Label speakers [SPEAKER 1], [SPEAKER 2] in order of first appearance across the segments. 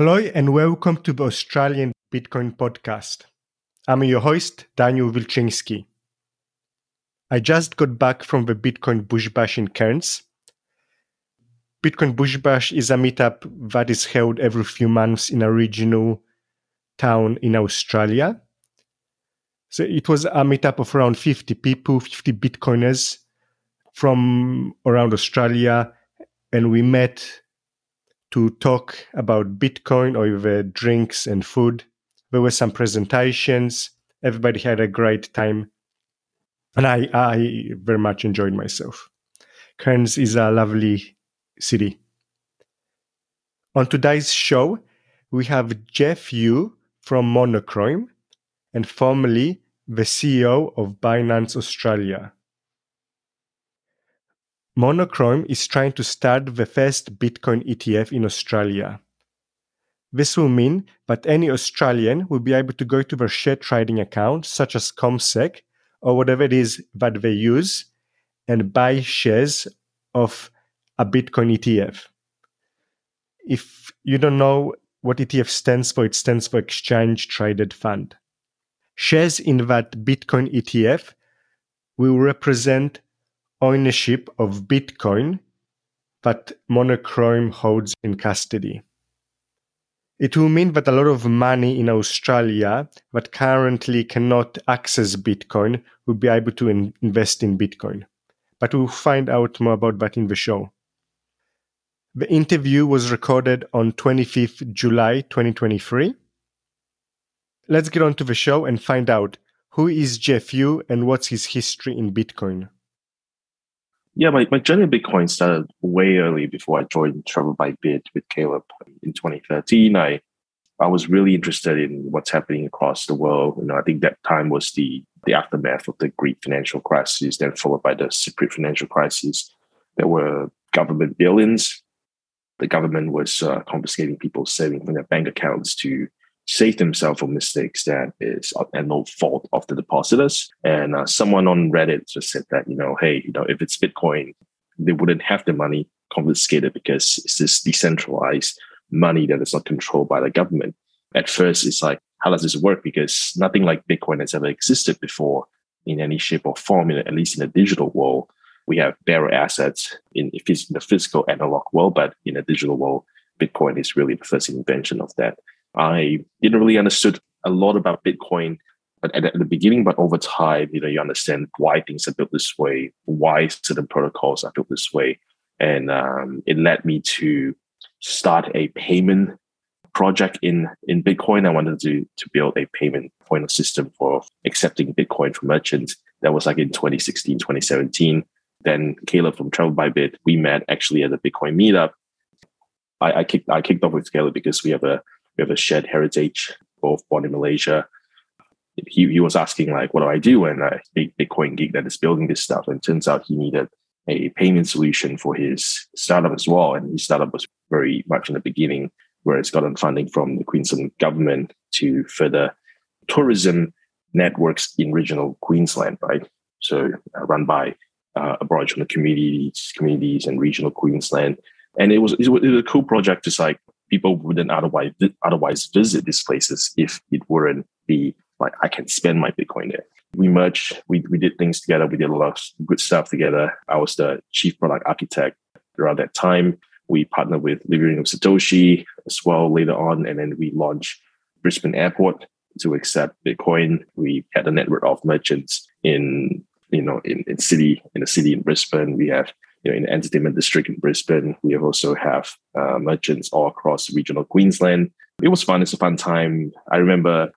[SPEAKER 1] Hello and welcome to the Australian Bitcoin podcast. I'm your host, Daniel Wilczynski. I just got back from the Bitcoin Bush Bash in Cairns. Bitcoin Bush Bash is a meetup that is held every few months in a regional town in Australia. So it was a meetup of around 50 people, 50 Bitcoiners from around Australia, and we met to talk about Bitcoin over drinks and food. There were some presentations. Everybody had a great time. And I, I very much enjoyed myself. Cairns is a lovely city. On today's show, we have Jeff Yew from Monochrome and formerly the CEO of Binance Australia. Monochrome is trying to start the first Bitcoin ETF in Australia. This will mean that any Australian will be able to go to their share trading account, such as CommSec or whatever it is that they use, and buy shares of a Bitcoin ETF. If you don't know what ETF stands for, it stands for Exchange Traded Fund. Shares in that Bitcoin ETF will represent ownership of Bitcoin that Monochrome holds in custody. It will mean that a lot of money in Australia that currently cannot access Bitcoin will be able to in- invest in Bitcoin. But we'll find out more about that in the show. The interview was recorded on 25th July 2023. Let's get on to the show and find out who is Jeff Yew and what's his history in Bitcoin.
[SPEAKER 2] Yeah, my, my journey in Bitcoin started way early before I joined Travelbybit with Caleb in 2013. I I was really interested in what's happening across the world. You know, I think that time was the the aftermath of the Greek financial crisis, then followed by the Cypriot financial crisis. There were government billions. The government was uh, confiscating people's savings from their bank accounts to save themselves from mistakes that is at no fault of the depositors. And uh, someone on Reddit just said that, you know, hey, you know, if it's Bitcoin, they wouldn't have the money confiscated because it's this decentralized money that is not controlled by the government. At first, it's like, how does this work? Because nothing like Bitcoin has ever existed before in any shape or form, at least in the digital world. We have bearer assets in, in the physical analog world, but in a digital world, Bitcoin is really the first invention of that. I didn't really understood a lot about Bitcoin at, at the beginning, but over time, you know, you understand why things are built this way, why certain protocols are built this way, and um, it led me to start a payment project in in Bitcoin. I wanted to to build a payment point of system for accepting Bitcoin from merchants. That was like in 2016, 2017. Then Caleb from Travelbybit, we met actually at the Bitcoin meetup. I, I kicked I kicked off with Caleb because we have a we have a shared heritage, both born in Malaysia. He, he was asking like, what do I do? And a big Bitcoin geek that is building this stuff. And turns out he needed a payment solution for his startup as well. And his startup was very much in the beginning, where it's gotten funding from the Queensland government to further tourism networks in regional Queensland, right? So uh, run by uh, Aboriginal communities, communities and regional Queensland. And it was, it was a cool project to like people wouldn't otherwise otherwise visit these places if it wouldn't be like I can spend my Bitcoin there. We merged, we, we did things together, we did a lot of good stuff together. I was the chief product architect around that time. We partnered with Living of Satoshi as well later on, and then we launched Brisbane Airport to accept Bitcoin. We had a network of merchants in you know in, in city in the city in Brisbane. We have you know, in the entertainment district in Brisbane. We also have uh, merchants all across regional Queensland. It was fun. It's a fun time. I remember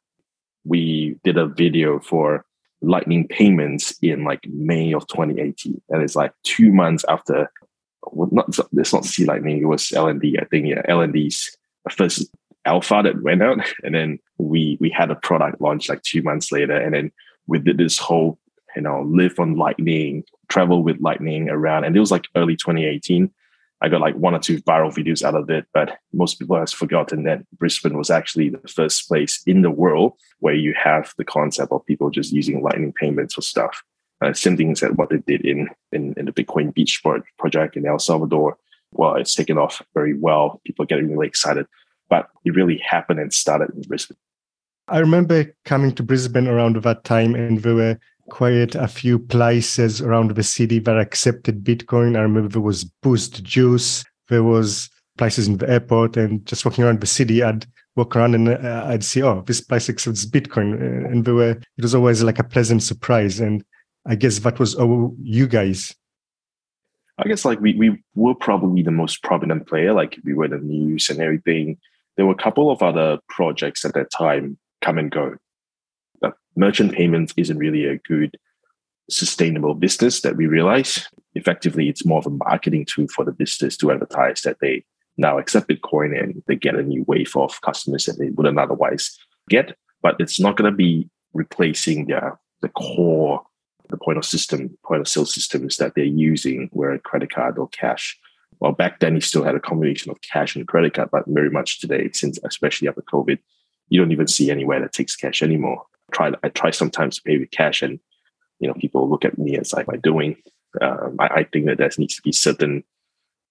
[SPEAKER 2] we did a video for Lightning payments in like May of 2018, and it's like two months after. Well, not it's not c-lightning. It was LND. I think yeah, LND's first alpha that went out, and then we we had a product launch like two months later, and then we did this whole you know live on Lightning travel with Lightning around, and it was like early 2018. I got like one or two viral videos out of it, but most people have forgotten that Brisbane was actually the first place in the world where you have the concept of people just using Lightning payments for stuff. Uh, same thing as what they did in, in, in the Bitcoin Beach project in El Salvador. Well, it's taken off very well. People are getting really excited but it really happened and started in Brisbane.
[SPEAKER 1] I remember coming to Brisbane around that time, and there were quite a few places around the city that accepted Bitcoin. I remember there was Boost Juice, there was places in the airport, and just walking around the city, I'd walk around and uh, I'd see, oh, this place accepts Bitcoin, and there were it was always like a pleasant surprise. And I guess that was oh, you guys.
[SPEAKER 2] I guess like we we were probably the most prominent player. Like we were the news and everything. There were a couple of other projects at that time come and go. Merchant payments isn't really a good sustainable business that we realize. Effectively, it's more of a marketing tool for the business to advertise that they now accept Bitcoin and they get a new wave of customers that they wouldn't otherwise get. But it's not going to be replacing their the core, the point of system, point of sale systems that they're using, where a credit card or cash. Well, back then you still had a combination of cash and credit card, but very much today, since especially after COVID, you don't even see anywhere that takes cash anymore. Try I try sometimes to pay with cash, and you know people look at me as like, "Am I doing?" Um, I, I think that there needs to be certain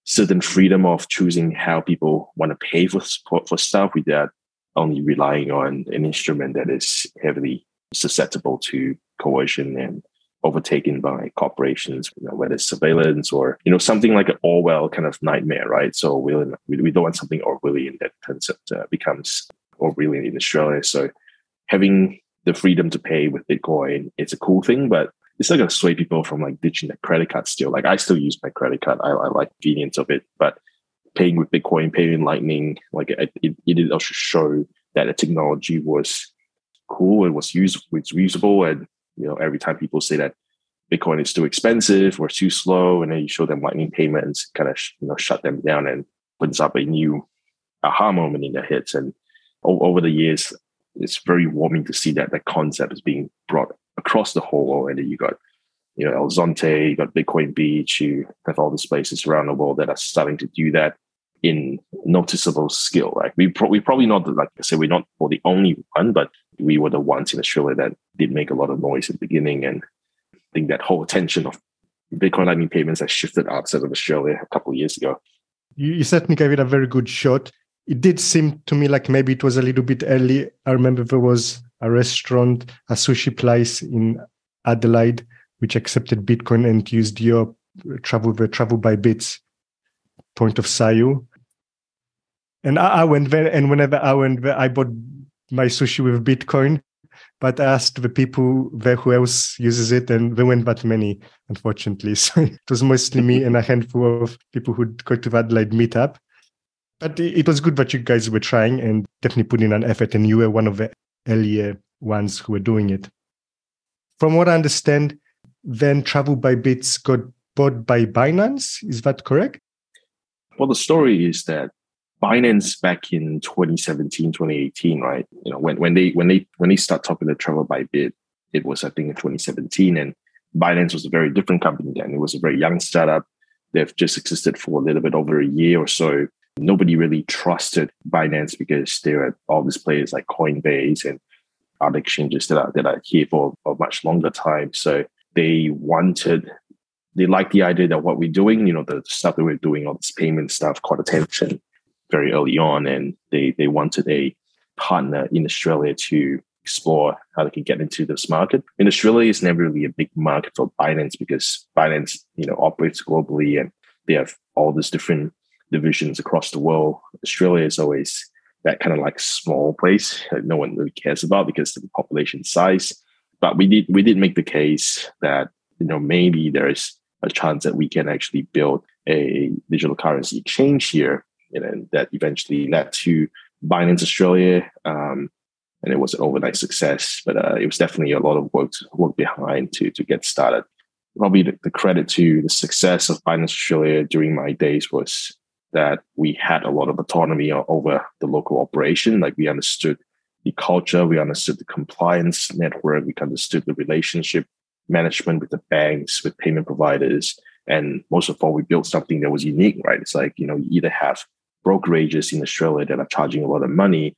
[SPEAKER 2] certain freedom of choosing how people want to pay for for, for stuff without only relying on an instrument that is heavily susceptible to coercion and overtaken by corporations, you know, whether it's surveillance or you know something like an Orwell kind of nightmare, right? So we we don't want something Orwellian that concept uh, becomes Orwellian in Australia. So having the freedom to pay with Bitcoin, it's a cool thing, but it's not going to sway people from like ditching their credit card still. Like I still use my credit card. I, I like convenience of it, but paying with Bitcoin, paying in Lightning, like it, it, it did also show that the technology was cool. It was used, it's usable. And, you know, every time people say that Bitcoin is too expensive or too slow, and then you show them Lightning payments, kind of, you know, shut them down and brings up a new aha moment in their heads. And over the years, it's very warming to see that that concept is being brought across the whole world. And you got, you know, El Zonte, you got Bitcoin Beach, you have all these places around the world that are starting to do that in noticeable skill. Like we, pro- we probably not, like I said, we're not for the only one, but we were the ones in Australia that did make a lot of noise at the beginning. And I think that whole attention of Bitcoin Lightning payments has shifted outside of Australia a couple of years ago.
[SPEAKER 1] You certainly gave it a very good shot. It did seem to me like maybe it was a little bit early. I remember there was a restaurant, a sushi place in Adelaide, which accepted Bitcoin and used your travel the Travelbybits point of sale. And I, I went there, and whenever I went there, I bought my sushi with Bitcoin. But I asked the people there who else uses it, and there weren't that many, unfortunately. So it was mostly me and a handful of people who'd go to the Adelaide meetup. But it was good that you guys were trying and definitely putting in an effort, and you were one of the earlier ones who were doing it. From what I understand, then Travelbybits got bought by Binance. Is that correct?
[SPEAKER 2] Well, the story is that Binance back in 2017, 2018, right? You know, when, when they when they when they start talking to Travelbybit, it was I think in 2017, and Binance was a very different company then. It was a very young startup. They've just existed for a little bit over a year or so nobody really trusted Binance because there are all these players like Coinbase and other exchanges that are that are here for a much longer time. So they wanted they liked the idea that what we're doing, you know, the stuff that we're doing, all this payment stuff caught attention very early on. And they they wanted a partner in Australia to explore how they can get into this market. In Australia, it's never really a big market for Binance because Binance, you know, operates globally and they have all these different divisions across the world. Australia is always that kind of like small place that no one really cares about because of the population size. But we did we did make the case that you know maybe there is a chance that we can actually build a digital currency exchange here, and that eventually led to Binance Australia. Um, and it was an overnight success, but uh, it was definitely a lot of work work behind to to get started. Probably the, the credit to the success of Binance Australia during my days was that we had a lot of autonomy over the local operation. Like we understood the culture, we understood the compliance network, we understood the relationship management with the banks, with payment providers. And most of all, we built something that was unique, right? It's like, you know, you either have brokerages in Australia that are charging a lot of money,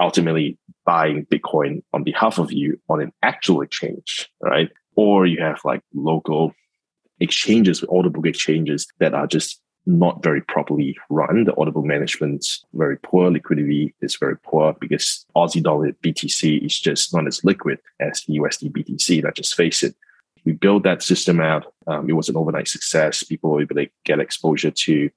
[SPEAKER 2] ultimately buying Bitcoin on behalf of you on an actual exchange, right? Or you have like local exchanges, order book exchanges that are just not very properly run. The order book management's very poor. Liquidity is very poor because Aussie dollar BTC is just not as liquid as USD BTC. Let's just face it. We built that system out. Um, it was an overnight success. People were able to get exposure to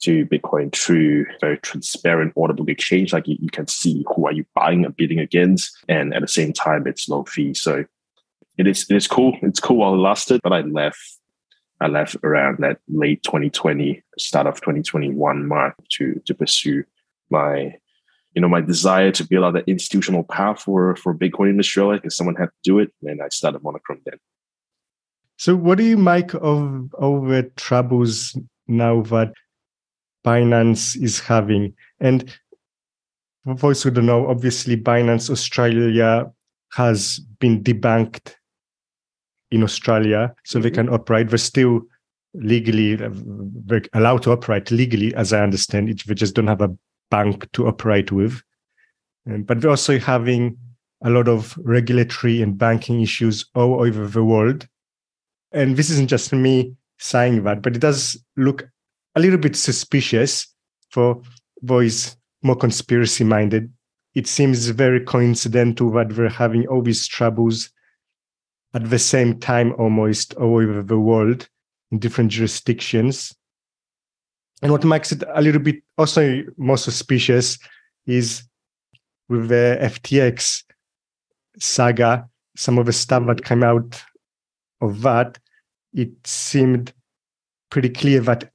[SPEAKER 2] to Bitcoin through very transparent order book exchange. Like you, you can see who are you buying and bidding against, and at the same time, it's low fee. So it is it is cool. It's cool while it lasted, but I left I left around that late 2020, start of 2021 mark to to pursue my you know my desire to build out that institutional path for for Bitcoin in Australia because someone had to do it, and I started Monochrome then.
[SPEAKER 1] So, what do you make of of the troubles now that Binance is having? And for those who don't know, obviously Binance Australia has been debanked in Australia, so mm-hmm. they can operate. They're still legally they're allowed to operate legally, as I understand it. They just don't have a bank to operate with. but they're also having a lot of regulatory and banking issues all over the world. And this isn't just me saying that, but it does look a little bit suspicious for those more conspiracy minded. It seems very coincidental that we're having all these troubles at the same time almost all over the world in different jurisdictions. And what makes it a little bit also more suspicious is with the FTX saga, some of the stuff that came out of that, it seemed pretty clear that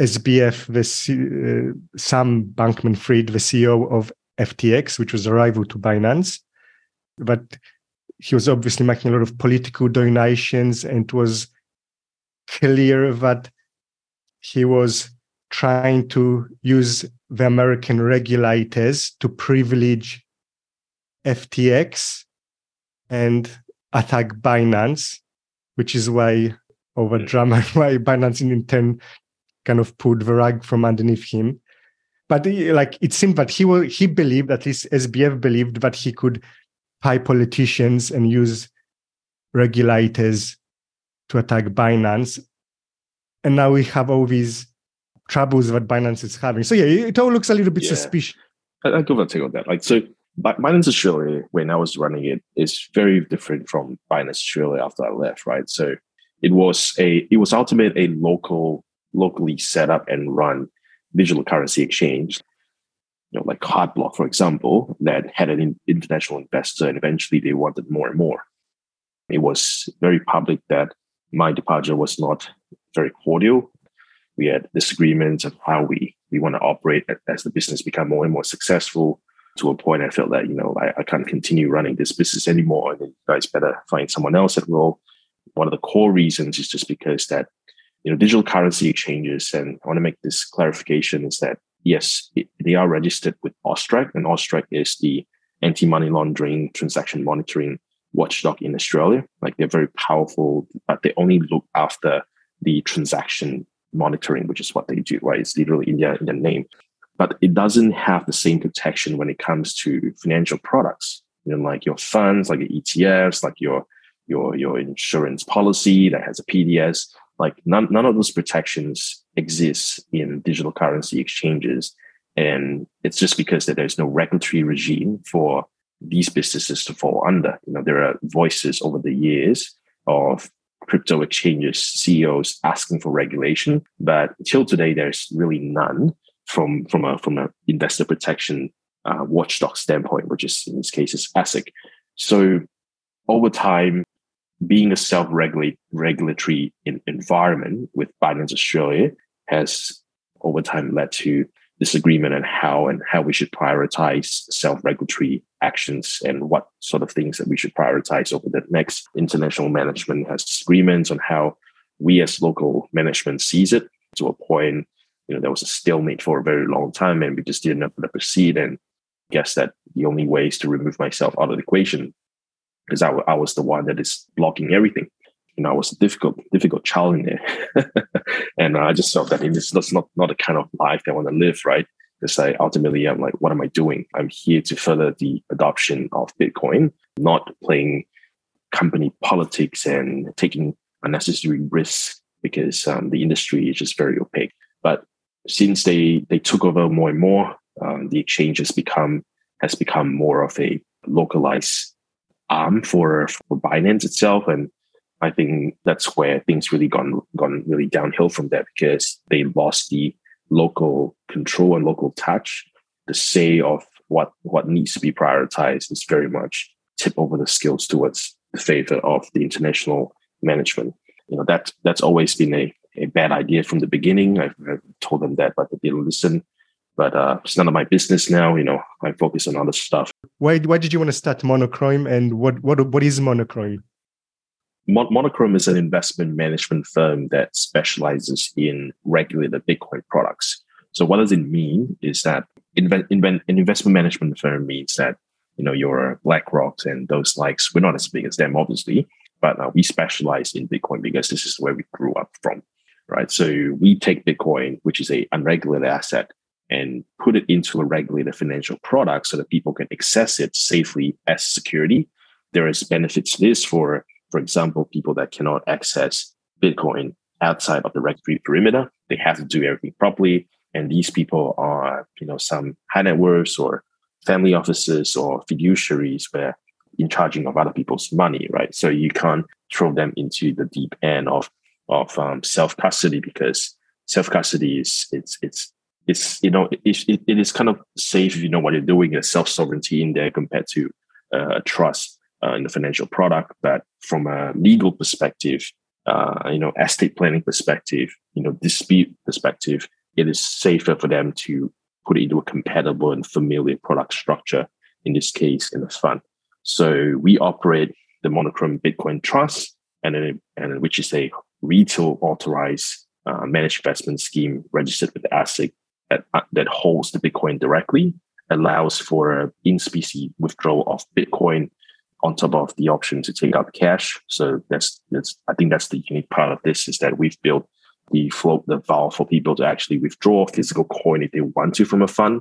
[SPEAKER 1] SBF, the uh, Sam Bankman Fried, the CEO of FTX, which was a rival to Binance, but he was obviously making a lot of political donations and it was clear that he was trying to use the American regulators to privilege FTX and attack Binance, which is why over drama why Binance in turn kind of pulled the rug from underneath him. But like it seemed that he will, he believed, at least SBF believed that he could high politicians and use regulators to attack Binance. And now we have all these troubles that Binance is having. So yeah, it all looks a little bit yeah. suspicious.
[SPEAKER 2] I, I give a take on that. Like so Binance Australia, when I was running it, is very different from Binance Australia after I left, right? So it was a it was ultimately a local, locally set up and run digital currency exchange you know, like Hardblock, for example, that had an international investor, and eventually they wanted more and more. It was very public that my departure was not very cordial. We had disagreements of how we we want to operate as the business become more and more successful. To a point, I felt that you know I, I can't continue running this business anymore, and you guys better find someone else at role. One of the core reasons is just because that you know digital currency exchanges, and I want to make this clarification is that yes, it, they are registered with AUSTRAC, and AUSTRAC is the anti-money laundering transaction monitoring watchdog in Australia. Like they're very powerful, but they only look after the transaction monitoring, which is what they do, right? It's literally in their, in their name. But it doesn't have the same protection when it comes to financial products, you know, like your funds, like your ETFs, like your your your insurance policy that has a PDS. Like none, none of those protections exist in digital currency exchanges. And it's just because that there's no regulatory regime for these businesses to fall under. You know, there are voices over the years of crypto exchanges CEOs asking for regulation, but till today there's really none from from a from an investor protection uh, watchdog standpoint, which is in this case is ASIC. So over time, being a self-regulate regulatory in, environment with Binance Australia has over time led to disagreement on how and how we should prioritize self-regulatory actions and what sort of things that we should prioritize over the next international management has disagreements on how we as local management sees it to a point you know there was a stalemate for a very long time and we just didn't how to proceed and guess that the only way is to remove myself out of the equation because I was the one that is blocking everything. You know, I was a difficult, difficult child in there, and I just felt that it's that's not not the kind of life I want to live, right? Because I ultimately I'm like, what am I doing? I'm here to further the adoption of Bitcoin, not playing company politics and taking unnecessary risks because um, the industry is just very opaque. But since they they took over more and more, um, the exchange has become has become more of a localized arm for for Binance itself, and I think that's where things really gone gone really downhill from there because they lost the local control and local touch. The say of what what needs to be prioritized is very much tip over the skills towards the favor of the international management. You know that that's always been a, a bad idea from the beginning. I've, I've told them that, but they didn't listen. But uh, it's none of my business now. You know, I focus on other stuff.
[SPEAKER 1] Why why did you want to start Monochrome, and what what what is Monochrome?
[SPEAKER 2] Mon- Monochrome is an investment management firm that specializes in regulated Bitcoin products. So what does it mean? Is that invent, invent, an investment management firm means that you know your BlackRock and those likes. We're not as big as them, obviously, but uh, we specialize in Bitcoin because this is where we grew up from, right? So we take Bitcoin, which is a unregulated asset, and put it into a regulated financial product so that people can access it safely as security. There is benefits to this for for example, people that cannot access Bitcoin outside of the regulatory perimeter, they have to do everything properly. And these people are, you know, some high net worths or family offices or fiduciaries where in charging of other people's money, right? So you can't throw them into the deep end of of um, self custody because self custody is it's it's it's you know it, it, it is kind of safe if you know what you're doing. There's self sovereignty in there compared to uh, a trust uh, in the financial product, but from a legal perspective, uh, you know, estate planning perspective, you know, dispute perspective, it is safer for them to put it into a compatible and familiar product structure. In this case, in a fund. So we operate the Monochrome Bitcoin Trust, and and which is a retail authorized uh, managed investment scheme registered with ASIC that that holds the Bitcoin directly, allows for in specie withdrawal of Bitcoin on top of the option to take out cash. So that's that's I think that's the unique part of this is that we've built the float the valve for people to actually withdraw physical coin if they want to from a fund,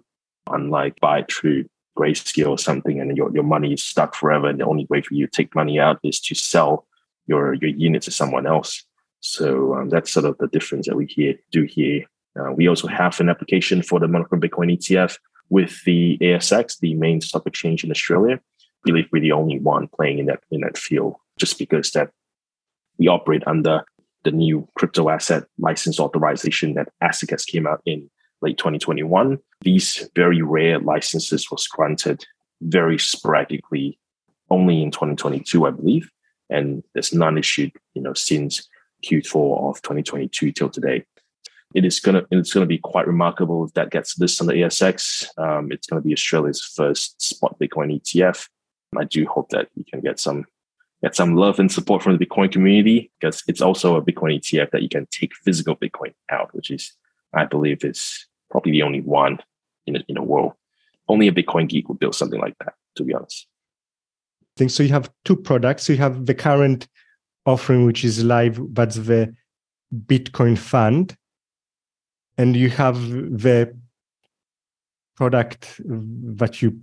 [SPEAKER 2] unlike buy through grayscale or something and your, your money is stuck forever and the only way for you to take money out is to sell your your unit to someone else. So um, that's sort of the difference that we here do here. Uh, we also have an application for the Monochrome Bitcoin ETF with the ASX, the main stock exchange in Australia believe we're the only one playing in that in that field, just because that we operate under the new crypto asset license authorization that ASIC has came out in late 2021. These very rare licenses was granted very sporadically only in 2022, I believe, and there's none issued, you know, since Q4 of 2022 till today. It is gonna it's gonna be quite remarkable if that gets listed on the ASX. Um, it's gonna be Australia's first spot Bitcoin ETF. Um, I do hope that you can get some get some love and support from the Bitcoin community because it's also a Bitcoin ETF that you can take physical Bitcoin out, which is I believe is probably the only one in the, in the world. Only a Bitcoin geek would build something like that, to be honest.
[SPEAKER 1] I think so. You have two products. You have the current offering, which is live, but the Bitcoin fund, and you have the product that you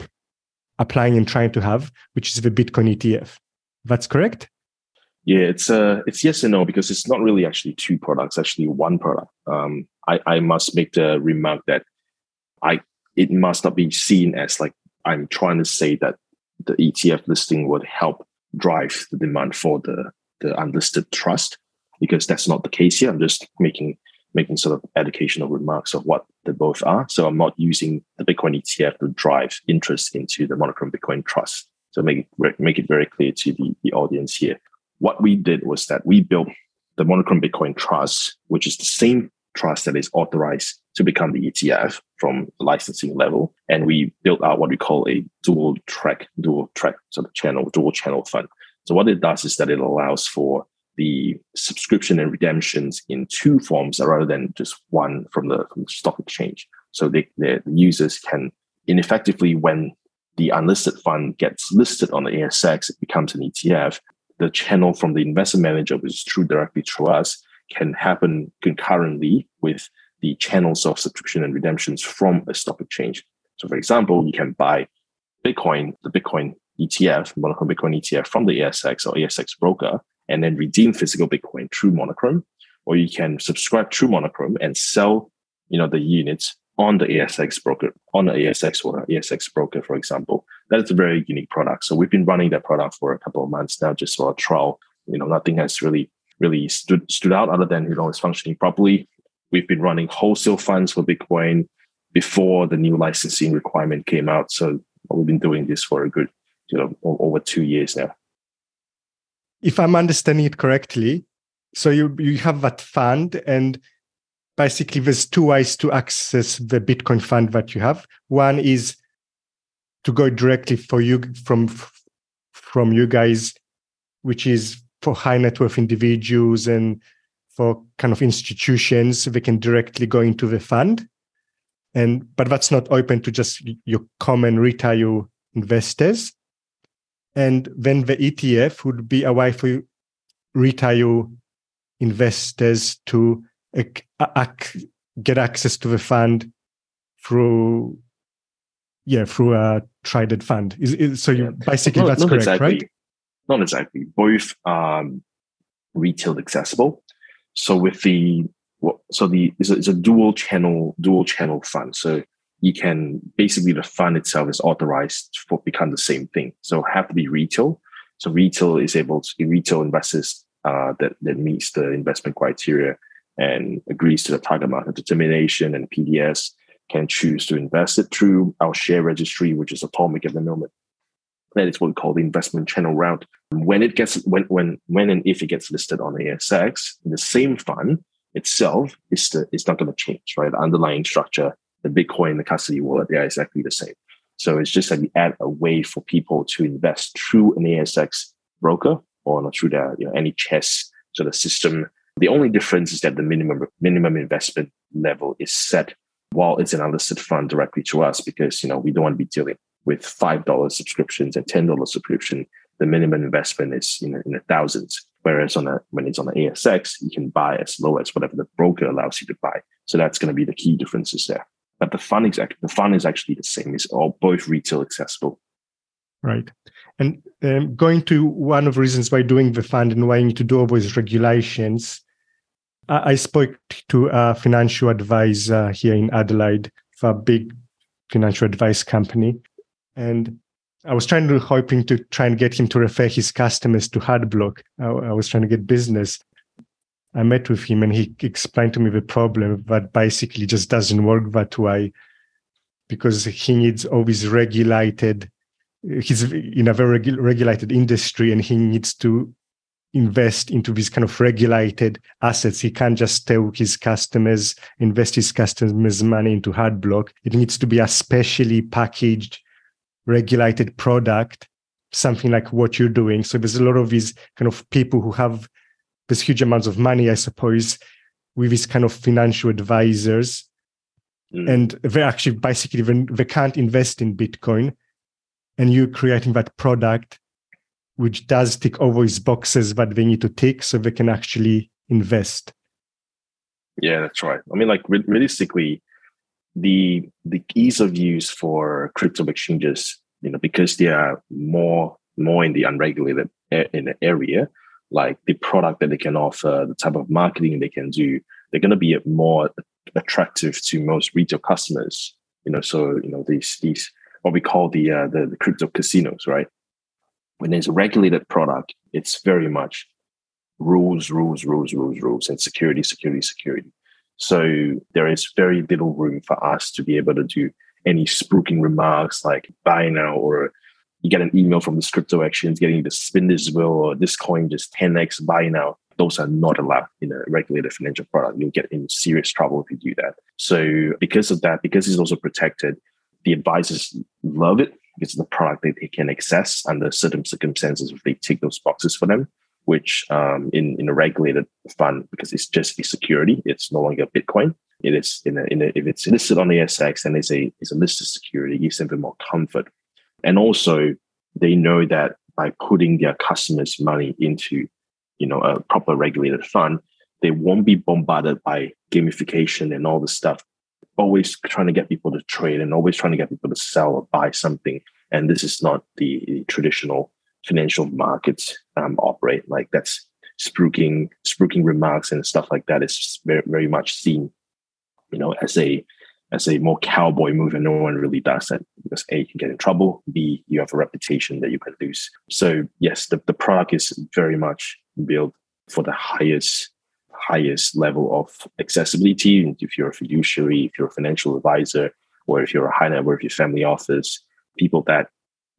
[SPEAKER 1] applying and trying to have, which is the Bitcoin ETF. That's correct?
[SPEAKER 2] Yeah, it's uh it's yes and no because it's not really actually two products, actually one product. Um, I, I must make the remark that I it must not be seen as like I'm trying to say that the ETF listing would help drive the demand for the the unlisted trust because that's not the case here. I'm just making making sort of educational remarks of what they both are. So I'm not using the Bitcoin ETF to drive interest into the monochrome Bitcoin trust. So make it, make it very clear to the, the audience here. What we did was that we built the monochrome Bitcoin trust, which is the same trust that is authorized to become the ETF from the licensing level. And we built out what we call a dual track, dual track sort of channel, dual channel fund. So what it does is that it allows for the subscription and redemptions in two forms rather than just one from the, from the stock exchange. So the users can, ineffectively, when the unlisted fund gets listed on the ASX, it becomes an ETF. The channel from the investment manager, which is true directly through us, can happen concurrently with the channels of subscription and redemptions from a stock exchange. So, for example, you can buy Bitcoin, the Bitcoin ETF, Monochrome Bitcoin ETF from the ASX or ASX broker, and then redeem physical Bitcoin through Monochrome, or you can subscribe through Monochrome and sell you know, the units on the ASX broker, on the ASX or ASX broker, for example. That is a very unique product. So we've been running that product for a couple of months now, just for a trial. You know, nothing has really really stood stood out other than you know it's functioning properly. We've been running wholesale funds for Bitcoin before the new licensing requirement came out. So we've been doing this for a good, you know, over two years now.
[SPEAKER 1] If I'm understanding it correctly, so you you have that fund and basically there's two ways to access the Bitcoin fund that you have. One is to go directly for you from from you guys, which is for high net worth individuals and for kind of institutions, they can directly go into the fund. And but that's not open to just your common retail investors. And then the ETF would be a way for retail investors to get access to the fund through yeah through a traded fund. Is, is so you yeah. basically not, that's not correct
[SPEAKER 2] exactly,
[SPEAKER 1] right?
[SPEAKER 2] Not exactly. Both um retail accessible. So with the so the it's a, it's a dual channel dual channel fund. So you can basically the fund itself is authorized for become the same thing so have to be retail so retail is able to retail investors uh, that that meets the investment criteria and agrees to the target market determination and PDS can choose to invest it through our share registry, which is Automic at the moment. That is what we call the investment channel route. When it gets when when when and if it gets listed on ASX, the same fund itself is the, it's not going to change, right? The underlying structure, the Bitcoin, the custody wallet, they are exactly the same. So it's just that we add a way for people to invest through an ASX broker or not through the you know any chess sort of system the only difference is that the minimum minimum investment level is set while it's an unlisted fund directly to us because you know we don't want to be dealing with five dollars subscriptions and ten dollars subscription. The minimum investment is know, in the thousands. Whereas on a when it's on the ASX, you can buy as low as whatever the broker allows you to buy. So that's going to be the key differences there. But the fund exactly the fund is actually the same. It's all both retail accessible.
[SPEAKER 1] Right. And um, going to one of the reasons why doing the fund and why you need to do all those regulations I spoke to a financial advisor here in Adelaide for a big financial advice company. And I was trying to hoping to try and get him to refer his customers to Hardblock. I, I was trying to get business. I met with him and he explained to me the problem that basically just doesn't work that way because he needs always regulated he's in a very regulated industry and he needs to invest into these kind of regulated assets. He can't just tell his customers, invest his customers' money into Hardblock. It needs to be a specially packaged, regulated product, something like what you're doing. So there's a lot of these kind of people who have this huge amounts of money, I suppose, with these kind of financial advisors. Mm. And they actually basically they can't invest in Bitcoin. And you're creating that product which does tick all these boxes that they need to tick so they can actually invest.
[SPEAKER 2] Yeah, that's right. I mean, like re- realistically, the the ease of use for crypto exchanges, you know, because they are more more in the unregulated in the area, like the product that they can offer, the type of marketing they can do, they're going to be more attractive to most retail customers. You know, so you know these these what we call the uh, the, the crypto casinos, right? when there's a regulated product, it's very much rules, rules, rules, rules, rules, and security, security, security. So there is very little room for us to be able to do any spruiking remarks like buy now or you get an email from the crypto exchange getting the spin this will or this coin just 10x buy now. Those are not allowed in a regulated financial product. You'll get in serious trouble if you do that. So because of that, because it's also protected, the advisors love it it's the product that they can access under certain circumstances if they tick those boxes for them, which um, in, in a regulated fund, because it's just a security, it's no longer Bitcoin. It is in a, in a, if it's listed on the ASX and it's a it's a listed security, it gives them a more comfort. And also they know that by putting their customers' money into, you know, a proper regulated fund, they won't be bombarded by gamification and all the stuff always trying to get people to trade and always trying to get people to sell or buy something. And this is not the traditional financial markets um, operate. Like that's spruiking, spruiking remarks and stuff like that is very, very much seen you know, as a as a more cowboy move, and no one really does that because A, you can get in trouble, B, you have a reputation that you can lose. So yes, the, the product is very much built for the highest highest level of accessibility. If you're a fiduciary, if you're a financial advisor, or if you're a high net worth family office, people that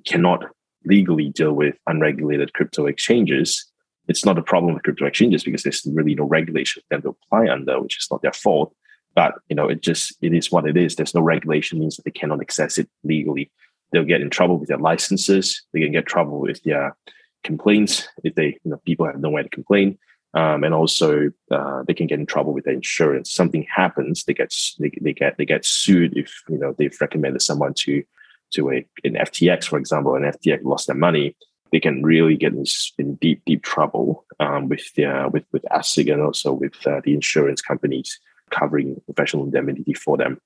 [SPEAKER 2] cannot legally deal with unregulated crypto exchanges, it's not a problem with crypto exchanges because there's really no regulation for them to apply under, which is not their fault. But you know, it just it is what it is. There's no regulation means that they cannot access it legally. They'll get in trouble with their licenses. They can get trouble with their complaints if they you know people have nowhere to complain. Um, and also uh, they can get in trouble with their insurance. Something happens, they get they, they get they get sued if you know they've recommended someone to to a an FTX, for example, and FTX lost their money. They can really get in, in deep deep trouble um, with their with with ASIC and also with uh, the insurance companies covering professional indemnity for them.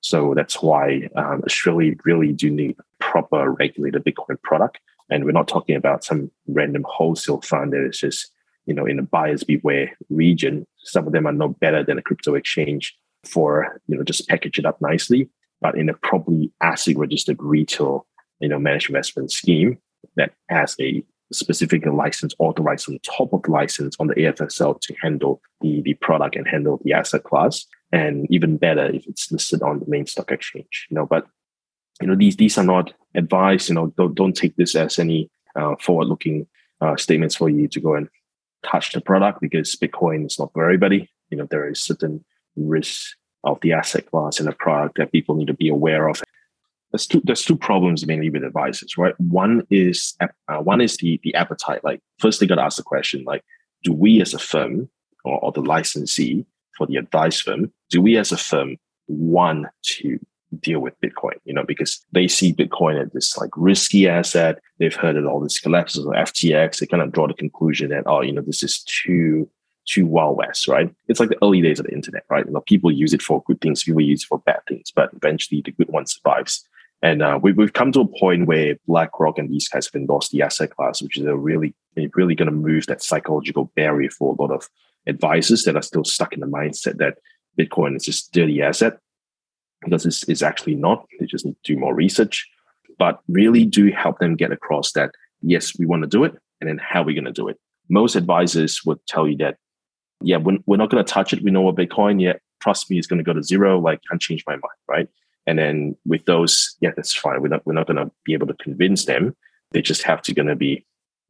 [SPEAKER 2] So that's why um, Australia really do need proper regulated Bitcoin product. And we're not talking about some random wholesale fund that is just, you know, in a buyer's beware region. Some of them are no better than a crypto exchange for, you know, just package it up nicely, but in a properly ASIC registered retail, you know, managed investment scheme that has a specific license authorized on top of the license on the AFSL to handle the, the product and handle the asset class. And even better if it's listed on the main stock exchange. You know, but you know these these are not advice. You know, don't don't take this as any uh, forward-looking uh, statements for you to go and touch the product because Bitcoin is not for everybody. You know, there is certain risks of the asset class and the product that people need to be aware of there's two there's two problems mainly with advisors, right? One is uh, one is the the appetite. Like first, they got to ask the question, like, do we as a firm or, or the licensee for the advice firm, do we as a firm want to deal with Bitcoin? You know, because they see Bitcoin as this like risky asset. They've heard of all these collapses of FTX. They kind of draw the conclusion that oh, you know, this is too too wild west, right? It's like the early days of the internet, right? You know, people use it for good things, people use it for bad things, but eventually the good one survives. And uh, we, have come to a point where BlackRock and these guys have endorsed the asset class, which is a really, really going to move that psychological barrier for a lot of advisors that are still stuck in the mindset that Bitcoin is just a dirty asset because it's, it's actually not. They just need to do more research, but really do help them get across that, yes, we want to do it. And then how we're we going to do it? Most advisors would tell you that, yeah, we're, we're not going to touch it. We know what Bitcoin, yeah, trust me, it's going to go to zero. Like, can't change my mind, right? And then with those, yeah, that's fine. We're not we're not going to be able to convince them. They just have to going to be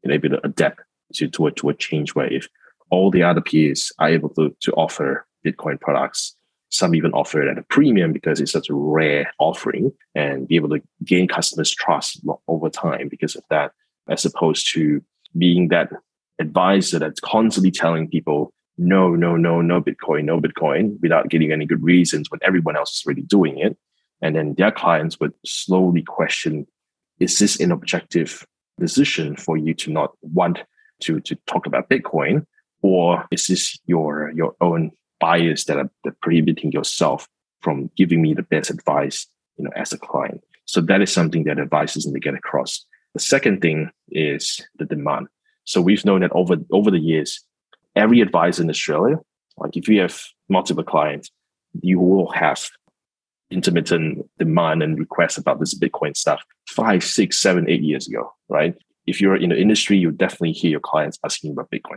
[SPEAKER 2] able to adapt to to a, to a change where if all the other peers are able to to offer Bitcoin products, some even offer it at a premium because it's such a rare offering, and be able to gain customers' trust over time because of that, as opposed to being that advisor that's constantly telling people no, no, no, no Bitcoin, no Bitcoin, without getting any good reasons when everyone else is already doing it. And then their clients would slowly question is this an objective decision for you to not want to, to talk about Bitcoin? Or is this your, your own bias that are that prohibiting yourself from giving me the best advice, you know, as a client? So that is something that advisors need to get across. The second thing is the demand. So we've known that over over the years, every advisor in Australia, like if you have multiple clients, you will have intermittent demand and requests about this Bitcoin stuff five, six, seven, eight years ago, right? If you're in the industry, you definitely hear your clients asking about Bitcoin.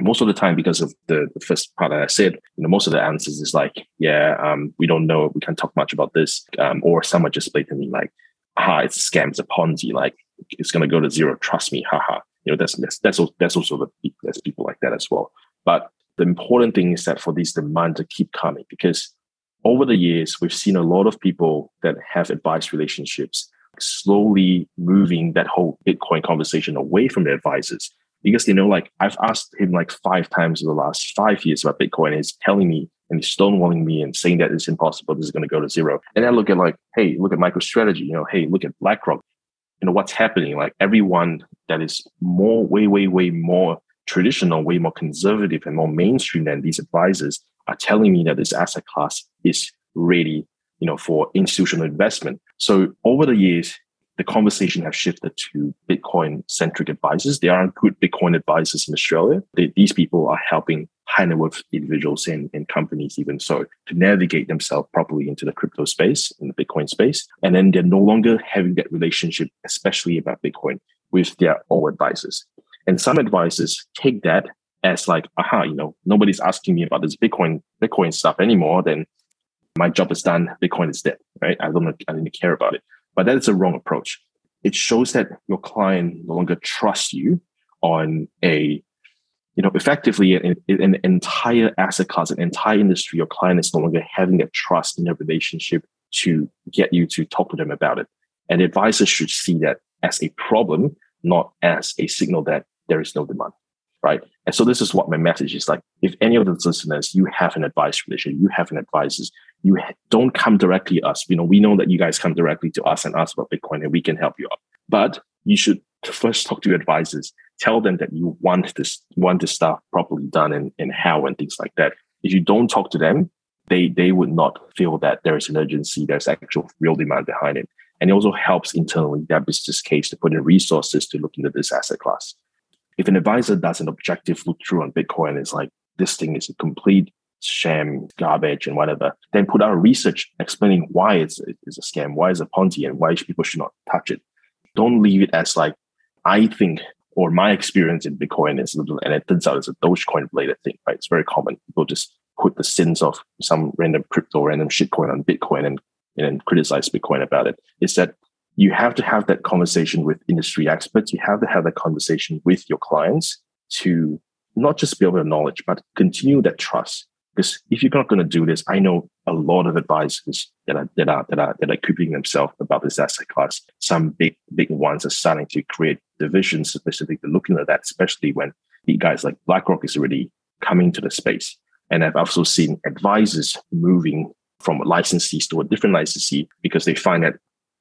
[SPEAKER 2] Most of the time, because of the, the first part that I said, you know, most of the answers is like, yeah, um, we don't know, we can't talk much about this, um, or someone just blatantly like, ah, it's a scam, it's a Ponzi, like it's gonna go to zero, trust me, haha. You know, that's that's that's also, that's also the there's people like that as well. But the important thing is that for these demand to keep coming because over the years, we've seen a lot of people that have advice relationships slowly moving that whole Bitcoin conversation away from their advisors because they know, like, I've asked him like five times in the last five years about Bitcoin, and he's telling me and he's stonewalling me and saying that it's impossible, this is going to go to zero. And I look at like, hey, look at MicroStrategy, you know, hey, look at BlackRock, you know, what's happening? Like everyone that is more, way, way, way more traditional, way more conservative and more mainstream than these advisors are telling me that this asset class is ready, you know, for institutional investment. So over the years, the conversation has shifted to Bitcoin centric advisors. There are good Bitcoin advisors in Australia. They, these people are helping high net worth individuals and, and companies, even so, to navigate themselves properly into the crypto space, in the Bitcoin space. And then they're no longer having that relationship, especially about Bitcoin, with their old advisors. And some advisors take that as like, aha, you know, nobody's asking me about this Bitcoin, Bitcoin stuff anymore, then my job is done. Bitcoin is dead, right? I don't, I don't care about it. But that is a wrong approach. It shows that your client no longer trusts you on a you know, effectively an, an, entire asset class, an entire industry, your client is no longer having that trust in their relationship to get you to talk to them about it. And advisors should see that as a problem, not as a signal that there is no demand. Right. And so this is what my message is like. If any of the listeners, you have an advice relationship, you have an advisors, you don't come directly us. You know, we know that you guys come directly to us and ask about Bitcoin and we can help you out. But you should first talk to your advisors tell them that you want this want this stuff properly done and, and how and things like that if you don't talk to them they they would not feel that there is an urgency there's actual real demand behind it and it also helps internally that business case to put in resources to look into this asset class if an advisor does an objective look through on bitcoin it's like this thing is a complete sham garbage and whatever then put out research explaining why it's, it's a scam why it's a ponzi and why people should not touch it don't leave it as like I think, or my experience in Bitcoin is, and it turns out it's a Dogecoin related thing, right? It's very common. People just put the sins of some random crypto, random shitcoin on Bitcoin and, and criticize Bitcoin about it. Is that you have to have that conversation with industry experts. You have to have that conversation with your clients to not just build their knowledge, but continue that trust. Because if you're not going to do this, I know a lot of advisors that are that are that are that are keeping themselves about this asset class. Some big big ones are starting to create divisions specifically looking at that, especially when the guys like BlackRock is already coming to the space. And I've also seen advisors moving from licensees to a different licensee because they find that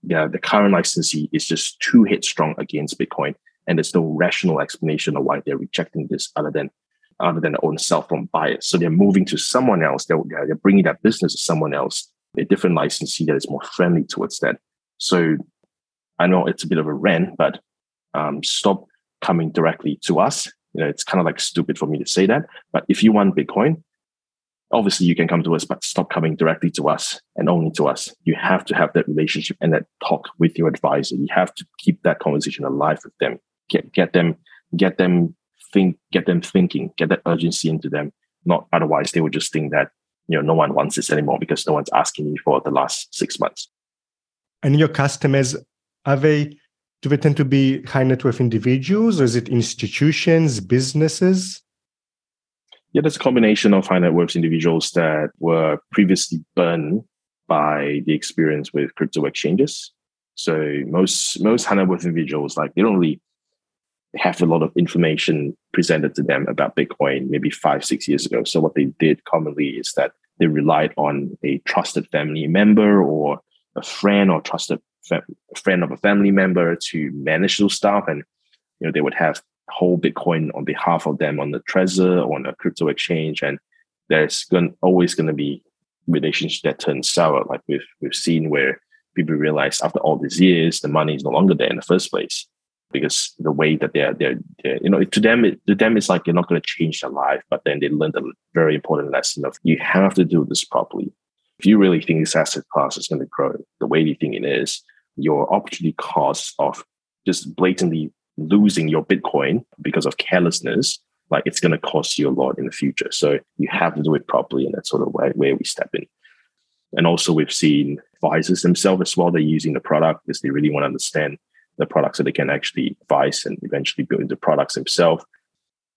[SPEAKER 2] yeah, the current licensee is just too headstrong against Bitcoin. And there's no rational explanation of why they're rejecting this other than other than their own self from bias. So they're moving to someone else. They're, they're bringing that business to someone else, a different licensee that is more friendly towards that. So I know it's a bit of a rant, but um, stop coming directly to us. You know, it's kind of like stupid for me to say that. But if you want Bitcoin, obviously you can come to us, but stop coming directly to us and only to us. You have to have that relationship and that talk with your advisor. You have to keep that conversation alive with them. Get get them get them think, get them thinking, get that urgency into them. Not otherwise, they will just think that you know no one wants this anymore because no one's asking me for the last six months.
[SPEAKER 1] And your customers are they? Do they tend to be high net worth individuals, or is it institutions, businesses?
[SPEAKER 2] Yeah, there's a combination of high net worth individuals that were previously burned by the experience with crypto exchanges. So most most high net worth individuals, like they don't really have a lot of information presented to them about Bitcoin maybe five, six years ago. So what they did commonly is that they relied on a trusted family member or a friend or trusted fa- friend of a family member to manage those stuff. And you know, they would have whole Bitcoin on behalf of them on the Trezor or on a crypto exchange. And there's going always going to be relationships that turn sour, like we've we've seen where people realize after all these years the money is no longer there in the first place because the way that they're, they're, they're you know, to them, it, to them, it's like you're not going to change their life, but then they learned a very important lesson of you have to do this properly. If you really think this asset class is going to grow the way you think it is, your opportunity cost of just blatantly losing your Bitcoin because of carelessness, like it's going to cost you a lot in the future. So you have to do it properly, and that's sort of where, where we step in. And also, we've seen advisors themselves as well. They're using the product because they really want to understand the products that they can actually advise and eventually build into products themselves.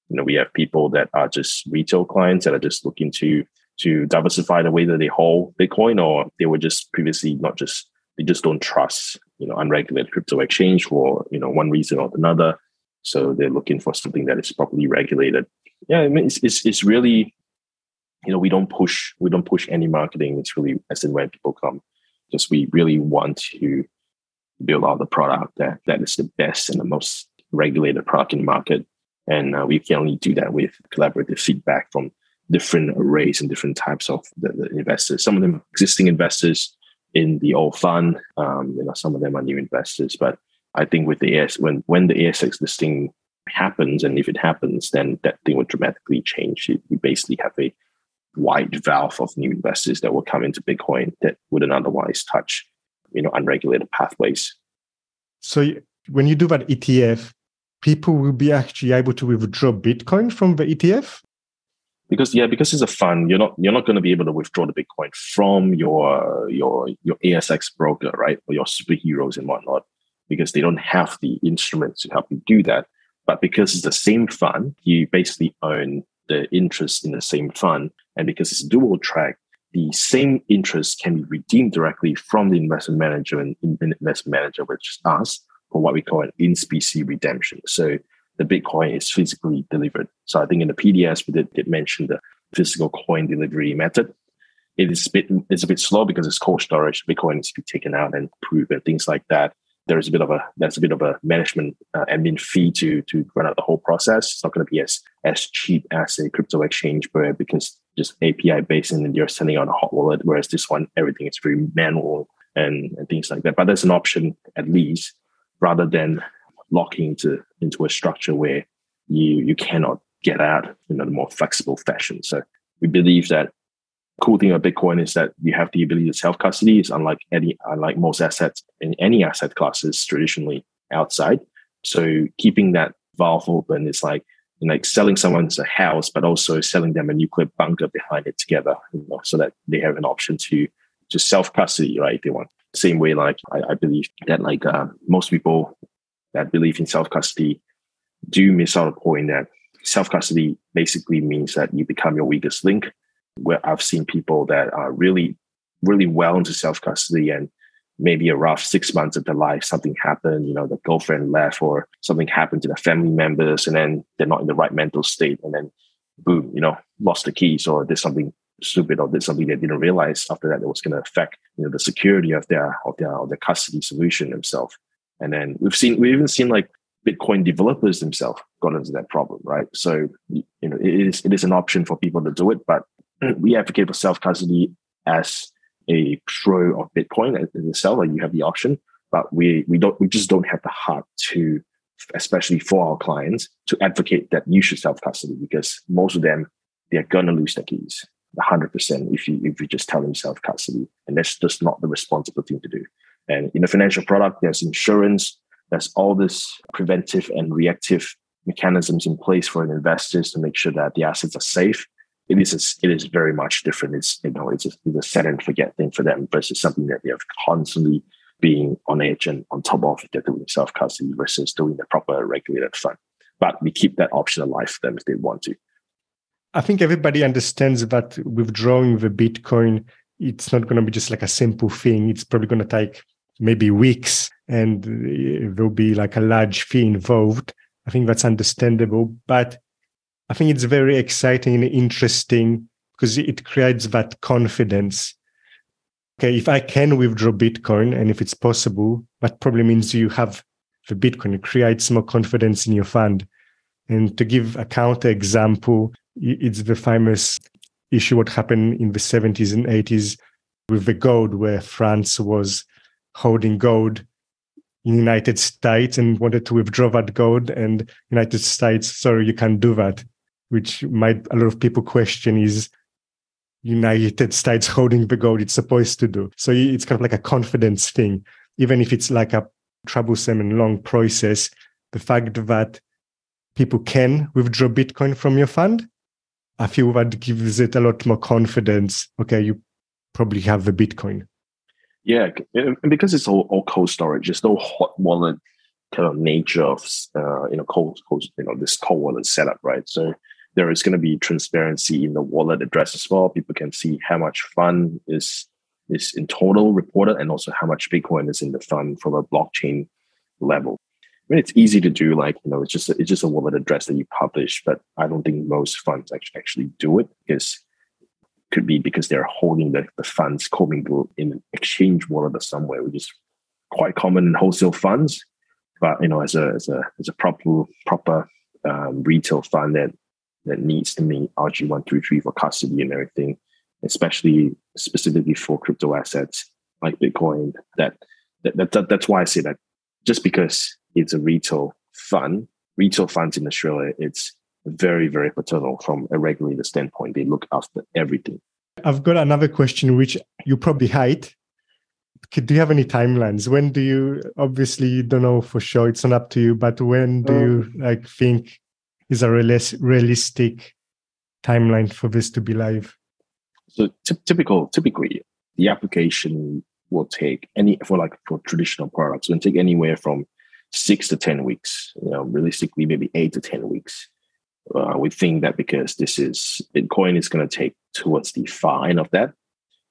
[SPEAKER 2] You know, we have people that are just retail clients that are just looking to to diversify the way that they hold Bitcoin, or they were just previously not just they just don't trust you know unregulated crypto exchange for you know one reason or another. So they're looking for something that is properly regulated. Yeah, I mean it's it's, it's really you know we don't push we don't push any marketing. It's really as and when people come, just we really want to build out the product that, that is the best and the most regulated product in the market. And uh, we can only do that with collaborative feedback from different arrays and different types of the, the investors. Some of them existing investors in the old fund. Um, you know, some of them are new investors. But I think with the AS when when the ASX listing happens, and if it happens, then that thing would dramatically change. We basically have a wide valve of new investors that will come into Bitcoin that wouldn't otherwise touch, you know, unregulated pathways.
[SPEAKER 1] So when you do that ETF, people will be actually able to withdraw Bitcoin from the ETF?
[SPEAKER 2] Because yeah, because it's a fund, you're not you're not going to be able to withdraw the Bitcoin from your your your ASX broker, right, or your superheroes and whatnot, because they don't have the instruments to help you do that. But because it's the same fund, you basically own the interest in the same fund, and because it's dual track, the same interest can be redeemed directly from the investment manager and investment manager, which is us, for what we call an in specie redemption. So the Bitcoin is physically delivered. So I think in the PDS we did, did mention the physical coin delivery method. It is a bit it's a bit slow because it's cold storage. Bitcoin needs to be taken out and approved and things like that. There's a bit of a there's a bit of a management uh, admin fee to to run out the whole process. It's not going to be as as cheap as a crypto exchange where because just API based and you're sending out a hot wallet. Whereas this one, everything is very manual and, and things like that. But there's an option at least rather than locking into into a structure where you you cannot get out in a more flexible fashion. So we believe that cool thing about Bitcoin is that you have the ability to self custody. It's unlike any unlike most assets in any asset classes traditionally outside. So keeping that valve open is like you know, like selling someone's a house, but also selling them a nuclear bunker behind it together, you know, so that they have an option to to self custody, right? If they want same way, like I, I believe that like uh, most people that believe in self custody do miss out a point that self custody basically means that you become your weakest link. Where I've seen people that are really, really well into self custody and maybe a rough six months of their life, something happened, you know, the girlfriend left or something happened to their family members, and then they're not in the right mental state, and then boom, you know, lost the keys or did something stupid or did something they didn't realize after that it was going to affect you know the security of their of their of their custody solution themselves. And then we've seen we've even seen like Bitcoin developers themselves got into that problem, right? So you know it is it is an option for people to do it, but mm. we advocate for self custody as a pro of Bitcoin as a seller. You have the option, but we we don't we just don't have the heart to, especially for our clients, to advocate that you should self custody because most of them they're gonna lose their keys. 100% if you if you just tell them self custody and that's just not the responsible thing to do and in a financial product there's insurance there's all this preventive and reactive mechanisms in place for investors to make sure that the assets are safe. It is a, it is very much different. It's you know it's a, it's a set and forget thing for them versus something that they have constantly being on edge and on top of they're doing self custody versus doing the proper regulated fund. But we keep that option alive for them if they want to.
[SPEAKER 1] I think everybody understands that withdrawing the Bitcoin, it's not going to be just like a simple thing. It's probably going to take maybe weeks and there'll be like a large fee involved. I think that's understandable. But I think it's very exciting and interesting because it creates that confidence. Okay, if I can withdraw Bitcoin and if it's possible, that probably means you have the Bitcoin. It creates more confidence in your fund. And to give a counter example, it's the famous issue what happened in the 70s and 80s with the gold, where France was holding gold in United States and wanted to withdraw that gold, and United States, sorry, you can't do that, which might a lot of people question is United States holding the gold it's supposed to do. So it's kind of like a confidence thing, even if it's like a troublesome and long process. The fact that people can withdraw Bitcoin from your fund I feel that gives it a lot more confidence. Okay, you probably have the Bitcoin.
[SPEAKER 2] Yeah, and because it's all, all cold storage, there's no hot wallet kind of nature of uh, you know cold, cold you know this cold wallet setup, right? So there is going to be transparency in the wallet address as well. People can see how much fund is is in total reported, and also how much Bitcoin is in the fund from a blockchain level. I mean, it's easy to do. Like you know, it's just a, it's just a wallet address that you publish, but I don't think most funds actually actually do it because could be because they're holding the, the funds commingled in an exchange wallet or somewhere, which is quite common in wholesale funds. But you know, as a as a as a proper proper um, retail fund that that needs to meet RG one three three for custody and everything, especially specifically for crypto assets like Bitcoin. That that, that, that that's why I say that just because it's a retail fund retail funds in Australia, it's very, very paternal from a regulator standpoint. They look after everything.
[SPEAKER 1] I've got another question, which you probably hate. Do you have any timelines? When do you? Obviously, you don't know for sure. It's not up to you. But when do you um, like think is a realistic timeline for this to be live?
[SPEAKER 2] So t- typical, typically, the application will take any for like for traditional products will take anywhere from six to ten weeks. You know, realistically, maybe eight to ten weeks. Uh, we think that because this is Bitcoin is going to take towards the fine of that.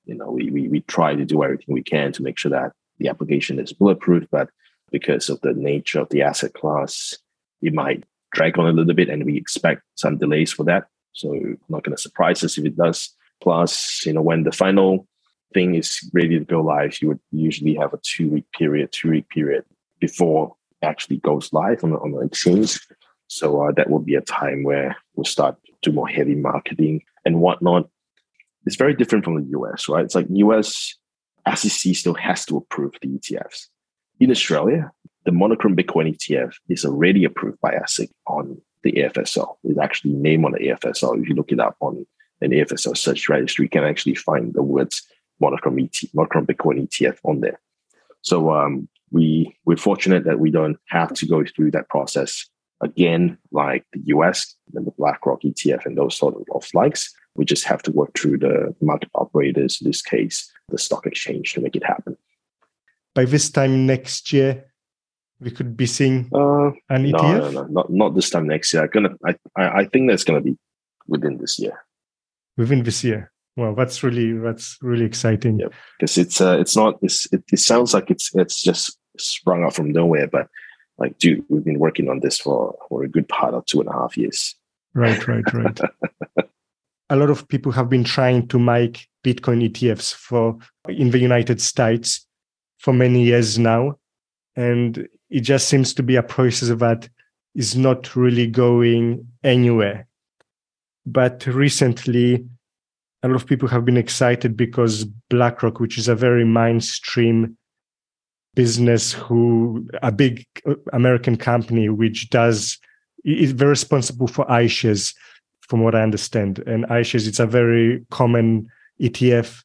[SPEAKER 2] You know, we, we we try to do everything we can to make sure that the application is bulletproof, but because of the nature of the asset class, it might drag on a little bit, and we expect some delays for that. So, not going to surprise us if it does. Plus, you know, when the final thing is ready to go live, you would usually have a two week period, two week period before actually goes live on the, on the exchange. So uh, that will be a time where we'll start to do more heavy marketing and whatnot. It's very different from the US, right? It's like US SEC still has to approve the ETFs. In Australia, the monochrome Bitcoin ETF is already approved by ASIC on the AFSL. It's actually named on the AFSL. If you look it up on an AFSL search registry, you can actually find the words monochrome, ETF, monochrome Bitcoin ETF on there. So um, we we're fortunate that we don't have to go through that process again, like the US and the BlackRock ETF and those sort of likes. We just have to work through the market operators, in this case, the stock exchange, to make it happen.
[SPEAKER 1] By this time next year, we could be seeing uh, an ETF. No, no,
[SPEAKER 2] no, not not this time next year. I'm gonna, I, I think that's gonna be within this year.
[SPEAKER 1] Within this year. Well, that's really that's really exciting.
[SPEAKER 2] Yeah, because it's uh, it's not it's it, it sounds like it's it's just sprung out from nowhere, but like, dude, we've been working on this for for a good part of two and a half years.
[SPEAKER 1] Right, right, right. a lot of people have been trying to make Bitcoin ETFs for in the United States for many years now, and it just seems to be a process that is not really going anywhere. But recently, a lot of people have been excited because BlackRock, which is a very mainstream business, who a big uh, American company which does is very responsible for iShares, from what I understand. And iShares, it's a very common ETF.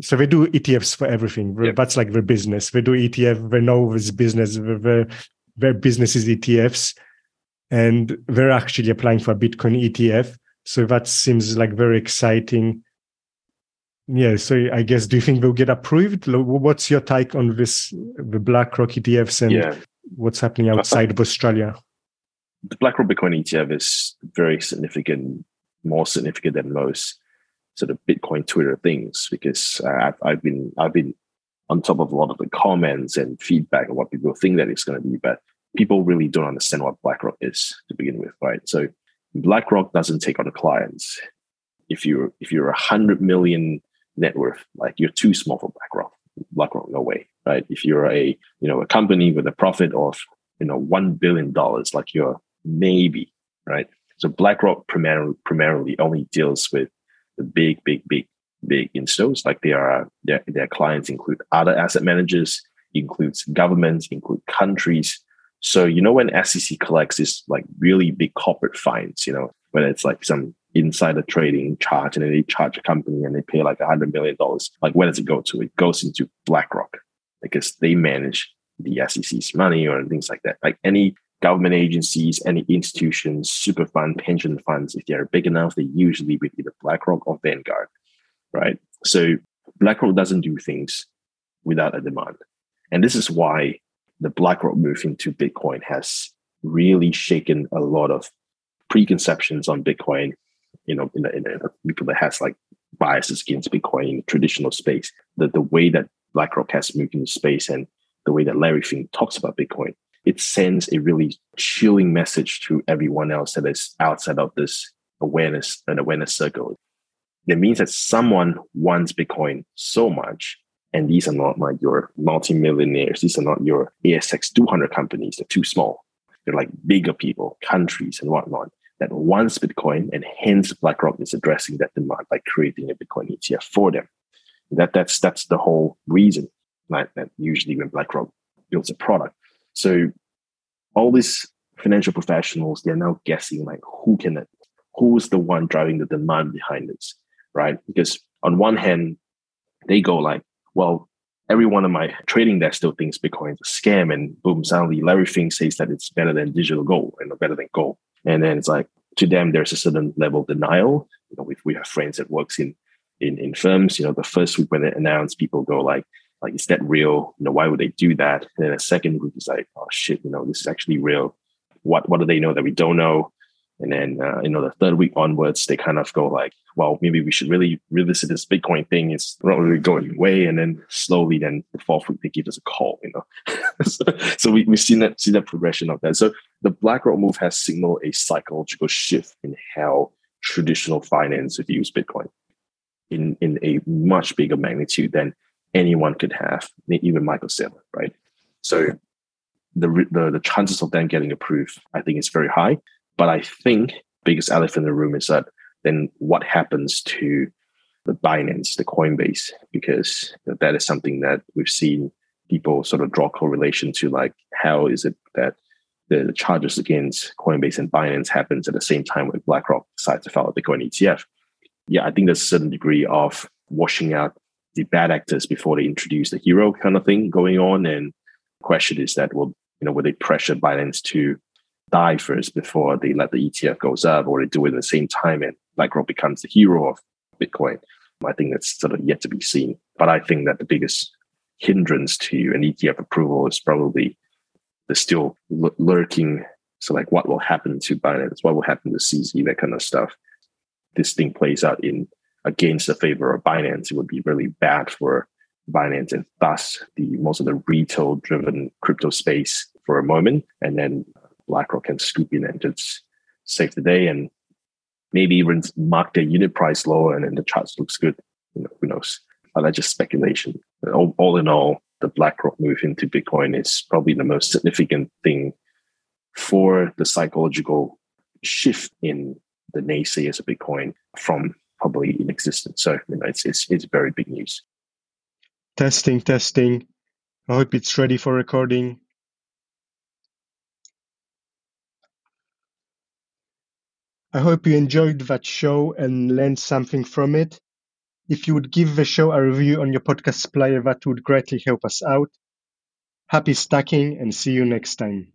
[SPEAKER 1] So they do ETFs for everything. Yep. That's like their business. They do ETF. They know this business. Their, their business is ETFs, and they're actually applying for a Bitcoin ETF. So that seems like very exciting yeah, so I guess do you think they'll get approved? What's your take on this, the BlackRock ETFs, and yeah. what's happening uh-huh. outside of Australia?
[SPEAKER 2] The BlackRock Bitcoin ETF is very significant, more significant than most sort of Bitcoin Twitter things because uh, I've, I've been I've been on top of a lot of the comments and feedback of what people think that it's going to be, but people really don't understand what BlackRock is to begin with, right? So BlackRock doesn't take on the clients. If you're if you're a hundred million net worth. Like you're too small for BlackRock. BlackRock, no way, right? If you're a you know a company with a profit of you know one billion dollars, like you're maybe right. So BlackRock primarily primarily only deals with the big, big, big, big installs. Like they are their their clients include other asset managers, includes governments, include countries. So you know when SEC collects this like really big corporate fines, you know, when it's like some insider trading charge and they charge a company and they pay like a hundred million dollars. Like where does it go to? It goes into BlackRock because they manage the SEC's money or things like that. Like any government agencies, any institutions, super fund, pension funds, if they're big enough, they usually with either BlackRock or Vanguard, right? So BlackRock doesn't do things without a demand. And this is why the BlackRock move into Bitcoin has really shaken a lot of preconceptions on Bitcoin you know, in a, in people that has like biases against Bitcoin in the traditional space, the, the way that BlackRock has moved into space and the way that Larry Fink talks about Bitcoin, it sends a really chilling message to everyone else that is outside of this awareness and awareness circle. It means that someone wants Bitcoin so much, and these are not like your multimillionaires. These are not your ASX 200 companies. They're too small. They're like bigger people, countries, and whatnot that wants Bitcoin, and hence BlackRock is addressing that demand by creating a Bitcoin ETF for them. That that's that's the whole reason. Like that usually when BlackRock builds a product. So all these financial professionals, they're now guessing like who can it, who's the one driving the demand behind this, right? Because on one hand, they go like, well, every one of my trading desk still thinks Bitcoin is a scam, and boom, suddenly Larry Fink says that it's better than digital gold and better than gold. And then it's like to them, there's a certain level of denial. You know, if we have friends that works in in in firms, you know, the first week when they announce, people go like, like, is that real? You know, why would they do that? And then a second group is like, oh shit, you know, this is actually real. What what do they know that we don't know? And then, uh, you know, the third week onwards, they kind of go like, well, maybe we should really revisit this Bitcoin thing. It's not really going away. And then slowly, then the fourth week, they give us a call, you know. so, so we, we've seen that, see that progression of that. So the BlackRock move has signaled a psychological shift in how traditional finance views Bitcoin in, in a much bigger magnitude than anyone could have, even Michael Saylor, right? So the, the, the chances of them getting approved, I think, is very high. But I think biggest elephant in the room is that then what happens to the Binance, the Coinbase, because that is something that we've seen people sort of draw correlation to like how is it that the charges against Coinbase and Binance happens at the same time when BlackRock decides to file a Bitcoin ETF. Yeah, I think there's a certain degree of washing out the bad actors before they introduce the hero kind of thing going on. And the question is that will you know, were they pressure Binance to die first before they let the ETF goes up, or they do it at the same time and BlackRock becomes the hero of Bitcoin. I think that's sort of yet to be seen. But I think that the biggest hindrance to an ETF approval is probably the still lurking. So, like, what will happen to Binance? What will happen to CZ? That kind of stuff. This thing plays out in against the favor of Binance. It would be really bad for Binance and thus the most of the retail-driven crypto space for a moment, and then BlackRock can scoop in and just save the day and maybe even mark their unit price lower and then the charts looks good. You know, who knows? But that's just speculation. All, all in all, the BlackRock move into Bitcoin is probably the most significant thing for the psychological shift in the naysayers of Bitcoin from probably in existence. So you know, it's, it's it's very big news.
[SPEAKER 1] Testing, testing. I hope it's ready for recording. I hope you enjoyed that show and learned something from it. If you would give the show a review on your podcast player, that would greatly help us out. Happy stacking and see you next time.